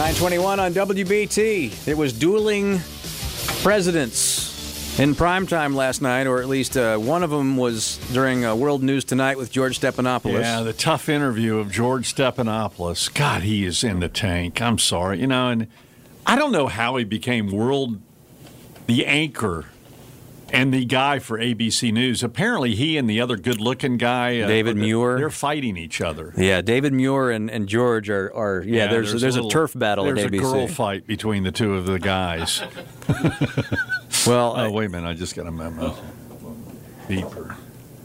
921 on WBT. It was dueling presidents in primetime last night, or at least uh, one of them was during uh, World News Tonight with George Stephanopoulos. Yeah, the tough interview of George Stephanopoulos. God, he is in the tank. I'm sorry. You know, and I don't know how he became world the anchor and the guy for ABC News. Apparently, he and the other good-looking guy, uh, David Muir, they're fighting each other. Yeah, David Muir and, and George are, are yeah, Yeah, There's there's, a, little- turf battle There's at a ABC. girl fight between the two of the guys. Well, oh wait a minute, I just got a memo. Beeper.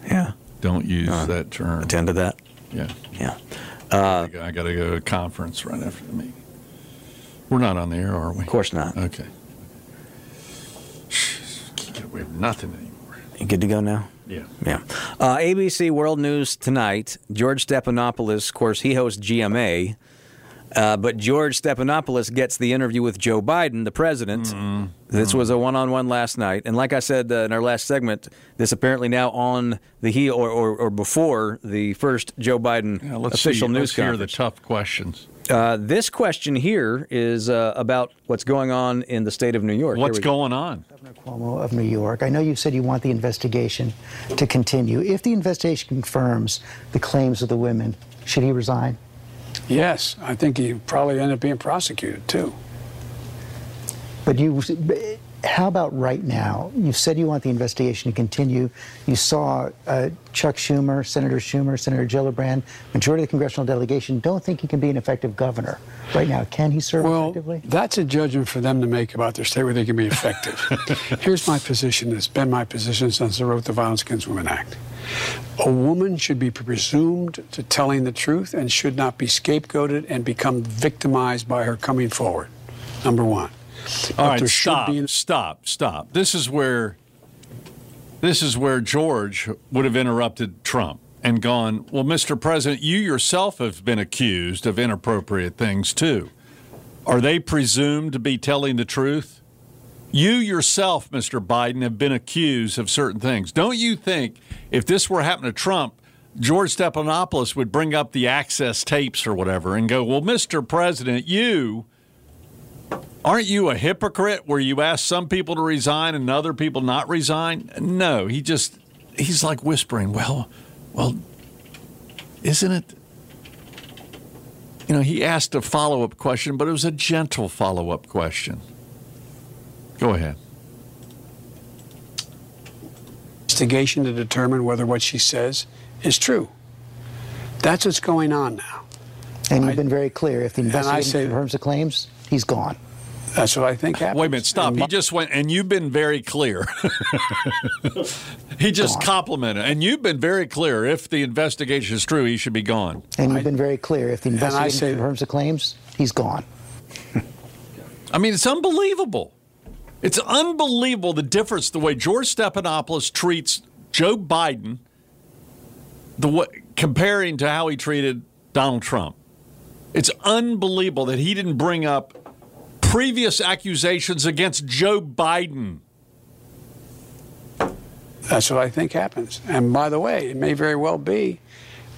yeah, Don't use that term. attend to that. Yeah, Yeah, I got to go to a conference right after the meeting. We're not on the air, are we? of course not. Okay. Jeez, Can't get away with nothing anymore. You good to go now? Yeah. Yeah. Uh, ABC World News tonight. George Stephanopoulos, of course, he hosts GMA. Uh, but George Stephanopoulos gets the interview with Joe Biden, the president. This was a one-on-one last night, and like I said uh, in our last segment, this apparently now on the heel or, or, or before the first Joe Biden Yeah, official see, news let's hear the tough questions. Uh, this question here is uh, about what's going on in the state of New York. What's Here we go. going on? Governor Cuomo of New York. I know you said you want the investigation to continue. If the investigation confirms the claims of the women, should he resign? Yes, I think he probably end up being prosecuted too. But you, how about right now? You said you want the investigation to continue. You saw uh, Chuck Schumer, Senator Schumer, Senator Gillibrand, majority of the congressional delegation don't think he can be an effective governor right now. Can he serve Well, effectively? that's a judgment for them to make about their state where they can be effective. Here's my position. It's been my position since I wrote the Violence Against Women Act. A woman should be presumed to telling the truth and should not be scapegoated and become victimized by her coming forward. Number one. All right, stop, be stop, stop. This is where this is where George would have interrupted Trump and gone, "Well, Mr. President, you yourself have been accused of inappropriate things too. Are they presumed to be telling the truth? You yourself, Mr. Biden, have been accused of certain things. Don't you think if this were happening to Trump, George Stephanopoulos would bring up the access tapes or whatever and go, "Well, Mr. President, you Aren't you a hypocrite where you ask some people to resign and other people not resign? No, he just he's like whispering, "Well, well, isn't it?" You know, he asked a follow-up question, but it was a gentle follow-up question. Go ahead. investigation to determine whether what she says is true. That's what's going on now. And you've been very clear. If the investigation confirms the claims, he's gone. That's what I think happens. Wait a minute, stop. And He just went, and you've been very clear. he just complimented, and you've been very clear. If the investigation is true, he should be gone. And you've been very clear. If the I investigation say- confirms the claims, he's gone. I mean, it's unbelievable. It's unbelievable the difference the way George Stephanopoulos treats Joe Biden, the way, comparing to how he treated Donald Trump. It's unbelievable that he didn't bring up previous accusations against Joe Biden. That's what I think happens. And by the way, it may very well be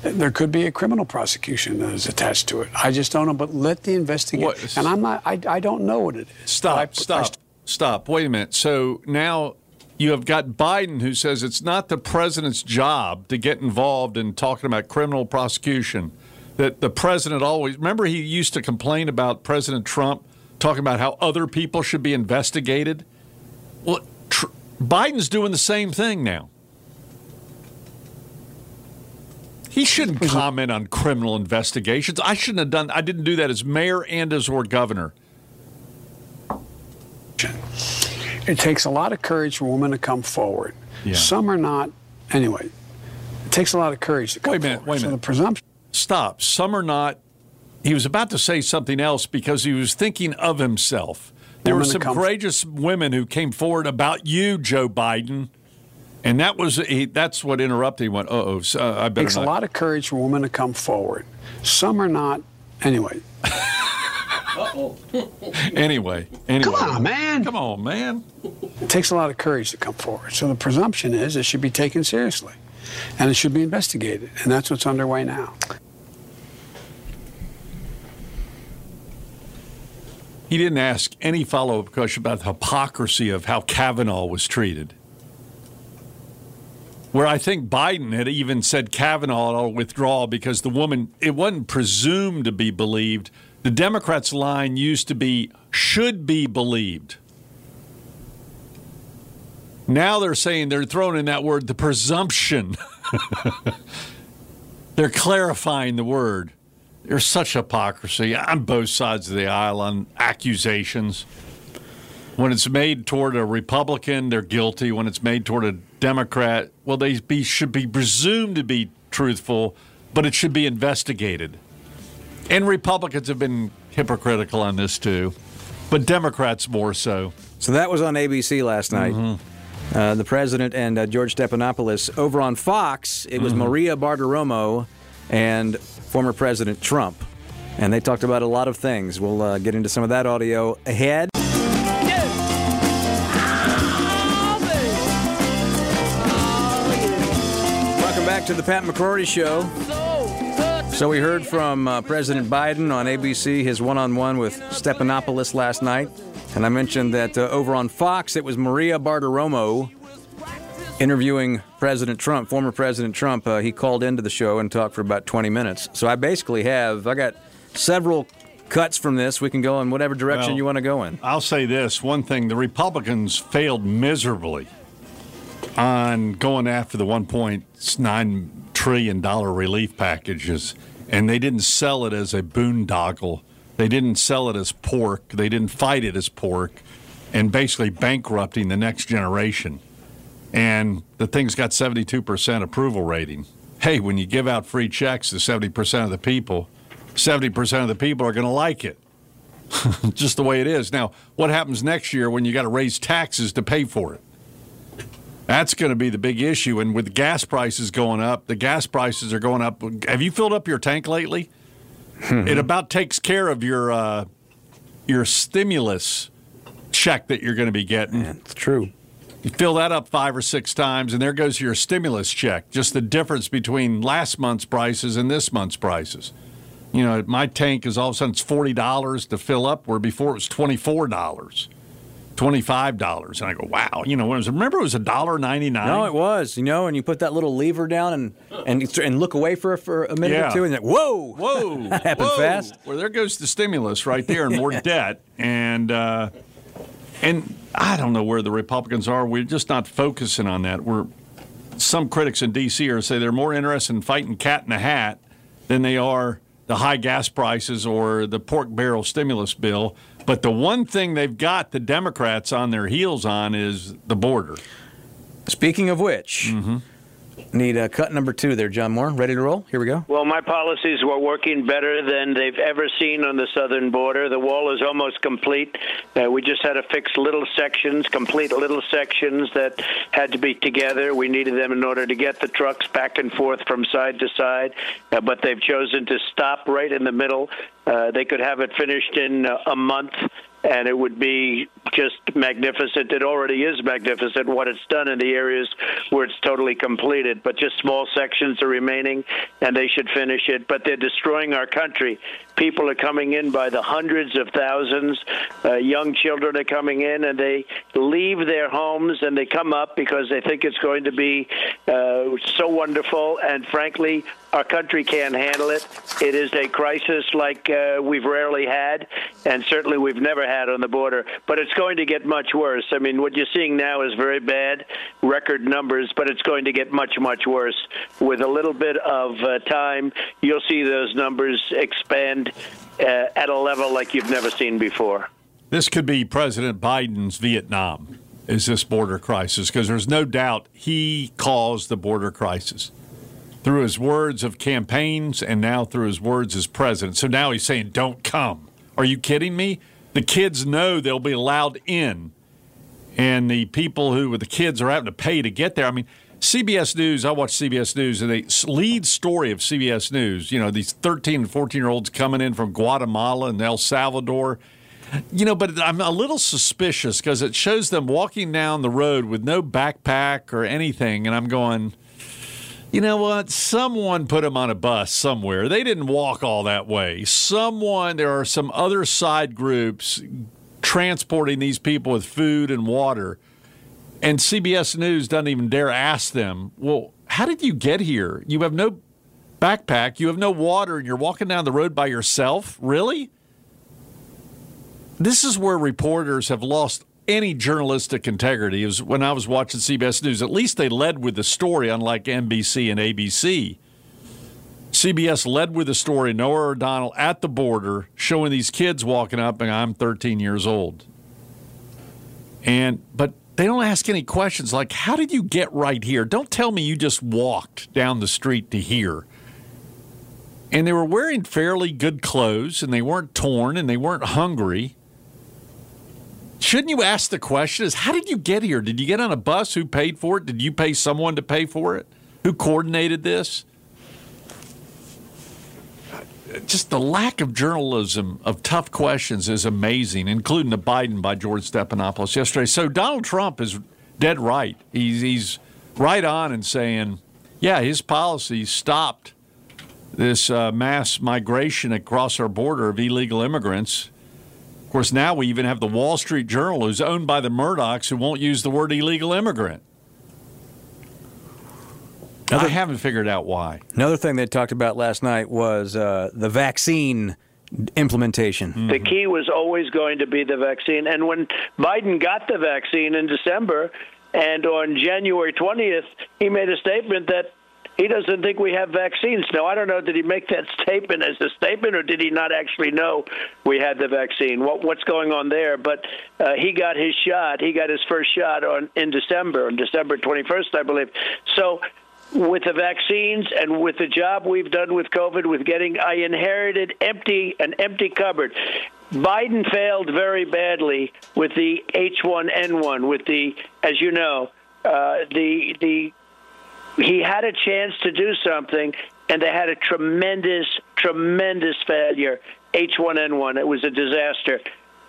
there could be a criminal prosecution that is attached to it. I just don't know. But let the investigation. And I'm not. I, I don't know what it is. Stop, I- I- stop, stop. Wait a minute. So now you have got Biden who says it's not the president's job to get involved in talking about criminal prosecution. That the president always, remember, he used to complain about President Trump talking about how other people should be investigated? Well, tr- Biden's doing the same thing now. He shouldn't comment on criminal investigations. I shouldn't have done. I didn't do that as mayor and as or governor. It takes a lot of courage for a woman to come forward. Yeah. Some are not. Anyway, it takes a lot of courage to come Wait a minute, forward. wait a So minute. the presumption. stop. Some are not. He was about to say something else because he was thinking of himself. There were some courageous women who came forward about you, Joe Biden, and that was he, that's what interrupted. He went, "Uh oh, so I better It takes a lot of courage for women to come forward. Some are not. Anyway, Anyway, anyway, Come on, man. come on, man. it takes a lot of courage to come forward. So the presumption is it should be taken seriously, and it should be investigated, and that's what's underway now. He didn't ask any follow up question about the hypocrisy of how Kavanaugh was treated. Where I think Biden had even said Kavanaugh will withdraw because the woman, it wasn't presumed to be believed. The Democrats' line used to be should be believed. Now they're saying they're throwing in that word, the presumption. they're clarifying the word. There's such hypocrisy on both sides of the aisle on accusations. When it's made toward a Republican, they're guilty. When it's made toward a Democrat, well, they be, should be presumed to be truthful, but it should be investigated. And Republicans have been hypocritical on this too, but Democrats more so. So that was on ABC last night. Mm-hmm. Uh, the president and uh, George Stephanopoulos. Over on Fox, it was Mm-hmm. Maria Bartiromo and former President Trump. And they talked about a lot of things. We'll uh, get into some of that audio ahead. Welcome back to the Pat McCrory Show. So we heard from uh, President Biden on ABC, his one-on-one with Stephanopoulos last night, and I mentioned that uh, over on Fox it was Maria Bartiromo interviewing President Trump, former President Trump. Uh, he called into the show and talked for about 20 minutes. So I basically have I got several cuts from this. We can go in whatever direction Well, you want to go in. I'll say this one thing the Republicans failed miserably on going after the $1.9 trillion relief packages, and they didn't sell it as a boondoggle. They didn't sell it as pork. They didn't fight it as pork, and basically bankrupting the next generation. And the thing's got 72% approval rating. Hey, when you give out free checks to 70% of the people, 70% of the people are going to like it just the way it is. Now, what happens next year when you got to raise taxes to pay for it? That's going to be the big issue. And with gas prices going up, the gas prices are going up. Have you filled up your tank lately? it about takes care of your uh, your stimulus check that you're going to be getting. It's true. You fill that up five or six times, and there goes your stimulus check. Just the difference between last month's prices and this month's prices. You know, my tank is all of a sudden it's forty dollars to fill up, where before it was twenty four dollars, twenty five dollars, and I go, wow. You know, when it was, remember it was a dollar ninety nine. No, it was, you know, and you put that little lever down and and and look away for for a minute Yeah. or two, and then whoa, Whoa, That happened whoa. fast. Well, there goes the stimulus right there, and more debt, and uh, and I don't know where the Republicans are. We're just not focusing on that. We're some critics in D.C. are say they're more interested in fighting cat in the hat than they are the high gas prices or the pork barrel stimulus bill. But the one thing they've got the Democrats on their heels on is the border. Speaking of which, mm-hmm. Need a cut number two there, John Moore. Ready to roll? Here we go. Well, my policies were working better than they've ever seen on the southern border. The wall is almost complete. Uh, we just had to fix little sections, complete little sections that had to be together. We needed them in order to get the trucks back and forth from side to side, uh, but they've chosen to stop right in the middle. Uh, they could have it finished in uh, a month and it would be just magnificent. It already is magnificent what it's done in the areas where it's totally completed, but just small sections are remaining, and they should finish it. But they're destroying our country. People are coming in by the hundreds of thousands. Uh, young children are coming in, and they leave their homes and they come up because they think it's going to be uh, so wonderful. And frankly, our country can't handle it. It is a crisis like uh, we've rarely had, and certainly we've never had on the border. But it's going to get much worse. I mean, what you're seeing now is very bad, record numbers, but it's going to get much, much worse. With a little bit of uh, time, you'll see those numbers expand uh, at a level like you've never seen before. This could be President Biden's Vietnam, is this border crisis, because there's no doubt he caused the border crisis through his words of campaigns and now through his words as president. So now he's saying, don't come. Are you kidding me? The kids know they'll be allowed in, and the people who the kids are having to pay to get there. I mean, CBS News, I watch CBS News, and the lead story of CBS News, you know, these 13 and 14 year olds coming in from Guatemala and El Salvador. You know, but I'm a little suspicious because it shows them walking down the road with no backpack or anything. And I'm going, You know what? Someone put them on a bus somewhere. They didn't walk all that way. Someone, there are some other side groups transporting these people with food and water. And CBS News doesn't even dare ask them, well, how did you get here? You have no backpack, you have no water, and you're walking down the road by yourself? Really? This is where reporters have lost any journalistic integrity. It was when I was watching CBS News. At least they led with the story, unlike NBC and ABC. CBS led with the story, Norah O'Donnell at the border, showing these kids walking up, and I'm 13 years old. And but they don't ask any questions like, "How did you get right here?" Don't tell me you just walked down the street to here. And they were wearing fairly good clothes, and they weren't torn, and they weren't hungry. Shouldn't you ask the question is how did you get here? Did you get on a bus? Who paid for it? Did you pay someone to pay for it? Who coordinated this? Just the lack of journalism of tough questions is amazing, including the Biden by George Stephanopoulos yesterday. So Donald Trump is dead right. He's, he's right on in saying, yeah, his policy stopped this uh, mass migration across our border of illegal immigrants of course, now we even have the Wall Street Journal, who's owned by the Murdochs, who won't use the word illegal immigrant. I haven't figured out why. Another thing they talked about last night was uh, the vaccine implementation. Mm-hmm. The key was always going to be the vaccine. And when Biden got the vaccine in December, and on January 20th, he made a statement that he doesn't think we have vaccines. Now, I don't know, did he make that statement as a statement or did he not actually know we had the vaccine? What, what's going on there? But uh, he got his shot. He got his first shot on in December, on December 21st, I believe. So with the vaccines and with the job we've done with COVID, with getting, I inherited empty an empty cupboard. Biden failed very badly with the H1N1, with the, as you know, uh, the the he had a chance to do something, and they had a tremendous, tremendous failure. H1N1. It was a disaster.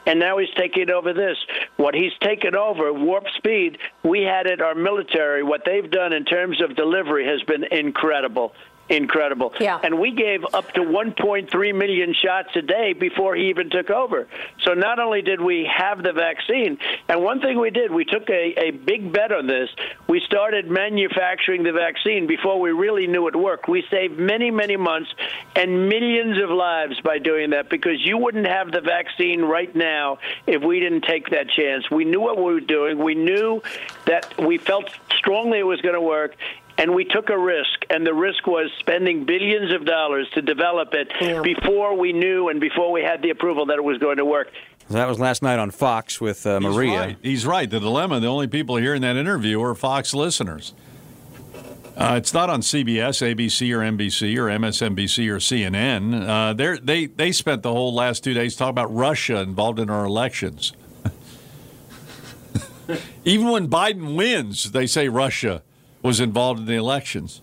And now he's taking over this. What he's taken over, warp speed, we had it, our military, what they've done in terms of delivery has been incredible incredible. Yeah. And we gave up to 1.3 million shots a day before he even took over. So not only did we have the vaccine, and one thing we did, we took a, a big bet on this. We started manufacturing the vaccine before we really knew it worked. We saved many, many months and millions of lives by doing that because you wouldn't have the vaccine right now if we didn't take that chance. We knew what we were doing. We knew that we felt strongly it was going to work and we took a risk, and the risk was spending billions of dollars to develop it yeah. before we knew and before we had the approval that it was going to work. That was last night on Fox with uh, Maria. He's right. He's right. The dilemma, the only people hearing that interview are Fox listeners. Uh, it's not on CBS, ABC, or NBC, or MSNBC, or CNN. Uh, they they spent the whole last two days talking about Russia involved in our elections. Even when Biden wins, they say Russia was involved in the elections.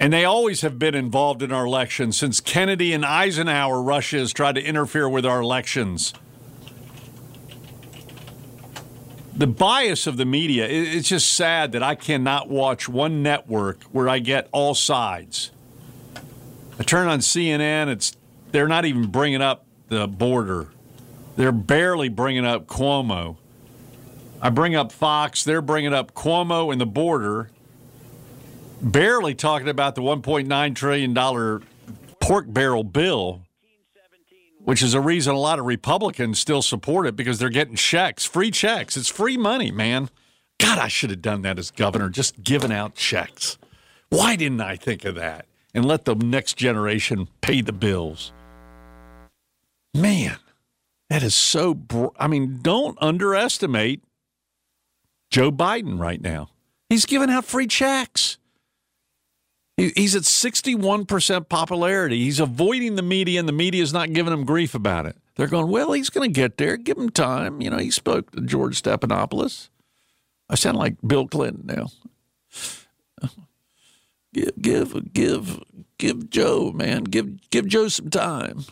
And they always have been involved in our elections. Since Kennedy and Eisenhower, Russia has tried to interfere with our elections. The bias of the media, it's just sad that I cannot watch one network where I get all sides. I turn on CNN, it's they're not even bringing up the border. They're barely bringing up Cuomo. I bring up Fox, they're bringing up Cuomo and the border, barely talking about the $1.9 trillion pork barrel bill, which is a reason a lot of Republicans still support it because they're getting checks, free checks. It's free money, man. God, I should have done that as governor, just giving out checks. Why didn't I think of that? And let the next generation pay the bills. Man, that is so. Br- I mean, don't underestimate Joe Biden right now. He's giving out free checks. He's at 61% popularity. He's avoiding the media, and the media is not giving him grief about it. They're going, well, he's going to get there. Give him time. You know, he spoke to George Stephanopoulos. I sound like Bill Clinton now. Give, give, give, give Joe, man. Give, give Joe some time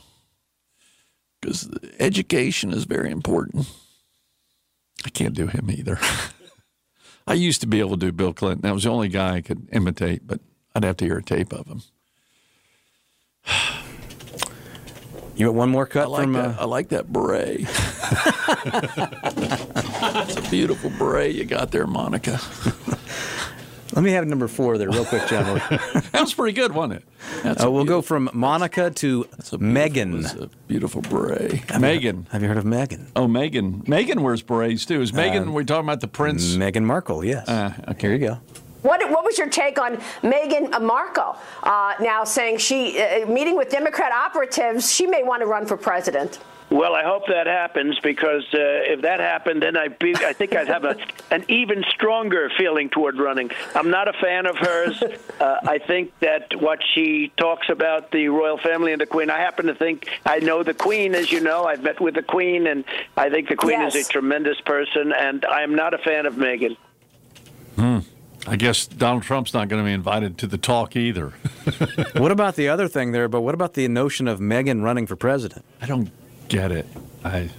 because education is very important. I can't do him either. I used to be able to do Bill Clinton. That was the only guy I could imitate, but I'd have to hear a tape of him. You want one more cut I like from? that. Uh, I like that beret. it's a beautiful beret you got there, Monica. let me have number four there, real quick, John. That was pretty good, wasn't it? That's Uh, we'll go from Monica to that's a beautiful- Meghan. that's a beautiful beret. Meghan. Have you heard of Meghan? Oh, Meghan. Meghan wears berets too. Is Meghan? we're talking about the prince? Meghan Markle, yes. Uh, okay. Here you go. What, what was your take on Meghan Markle uh, now saying she, uh, meeting with Democrat operatives, she may want to run for president? Well, I hope that happens because uh, if that happened, then I, be, I think I'd have a, an even stronger feeling toward running. I'm not a fan of hers. Uh, I think that what she talks about the royal family and the Queen, I happen to think I know the Queen, as you know. I've met with the Queen, and I think the Queen is a tremendous person, and I am not a fan of Meghan. Hmm. I guess Donald Trump's not going to be invited to the talk either. What about the other thing there? But what about the notion of Meghan running for president? I don't get it. I.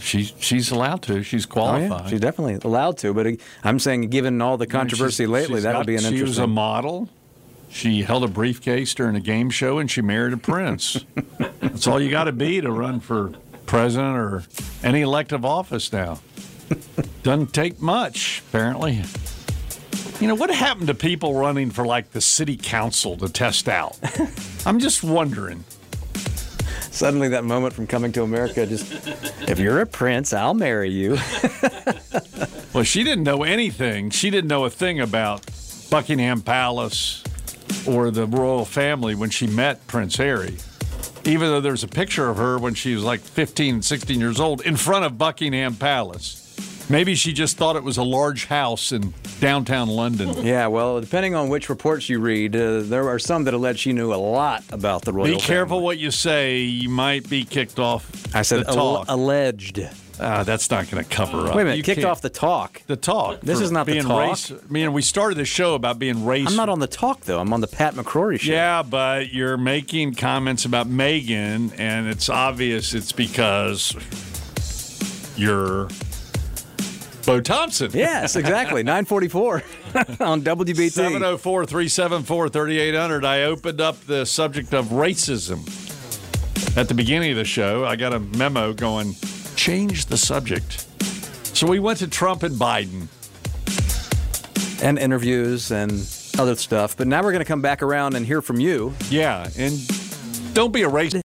She's she's allowed to. She's Oh, qualified. yeah, she's definitely allowed to. But uh, I'm saying, given all the controversy She's- lately, she's that got- would be an interesting. She was a model. She held a briefcase during a game show, and she married a prince. That's all you got to be to run for president or any elective office now. Doesn't take much, apparently. You know what happened to people running for like the city council to test out? I'm just wondering. Suddenly, that moment from Coming to America just, if you're a prince, I'll marry you. Well, she didn't know anything. She didn't know a thing about Buckingham Palace or the royal family when she met Prince Harry. Even though there's a picture of her when she was like 15, 16 years old in front of Buckingham Palace. Maybe she just thought it was a large house in downtown London. yeah, well, depending on which reports you read, uh, there are some that allege she knew a lot about the royal Be careful family. what you say. You might be kicked off. I said the al- talk. alleged. Ah, that's not going to cover up. Wait a minute, You kicked off the talk. the talk. This is not the being talk. Race, I mean, we started the show about being racist. I'm not on the talk, though. I'm on the Pat McCrory show. Yeah, but you're making comments about Meghan, and it's obvious it's because you're Bo Thompson. Yes, exactly. 944 on WBT. 704 374 3800. I opened up the subject of racism at the beginning of the show. I got a memo going, change the subject. So we went to Trump and Biden. and interviews and other stuff. But now we're going to come back around and hear from you. Yeah, and don't be a racist.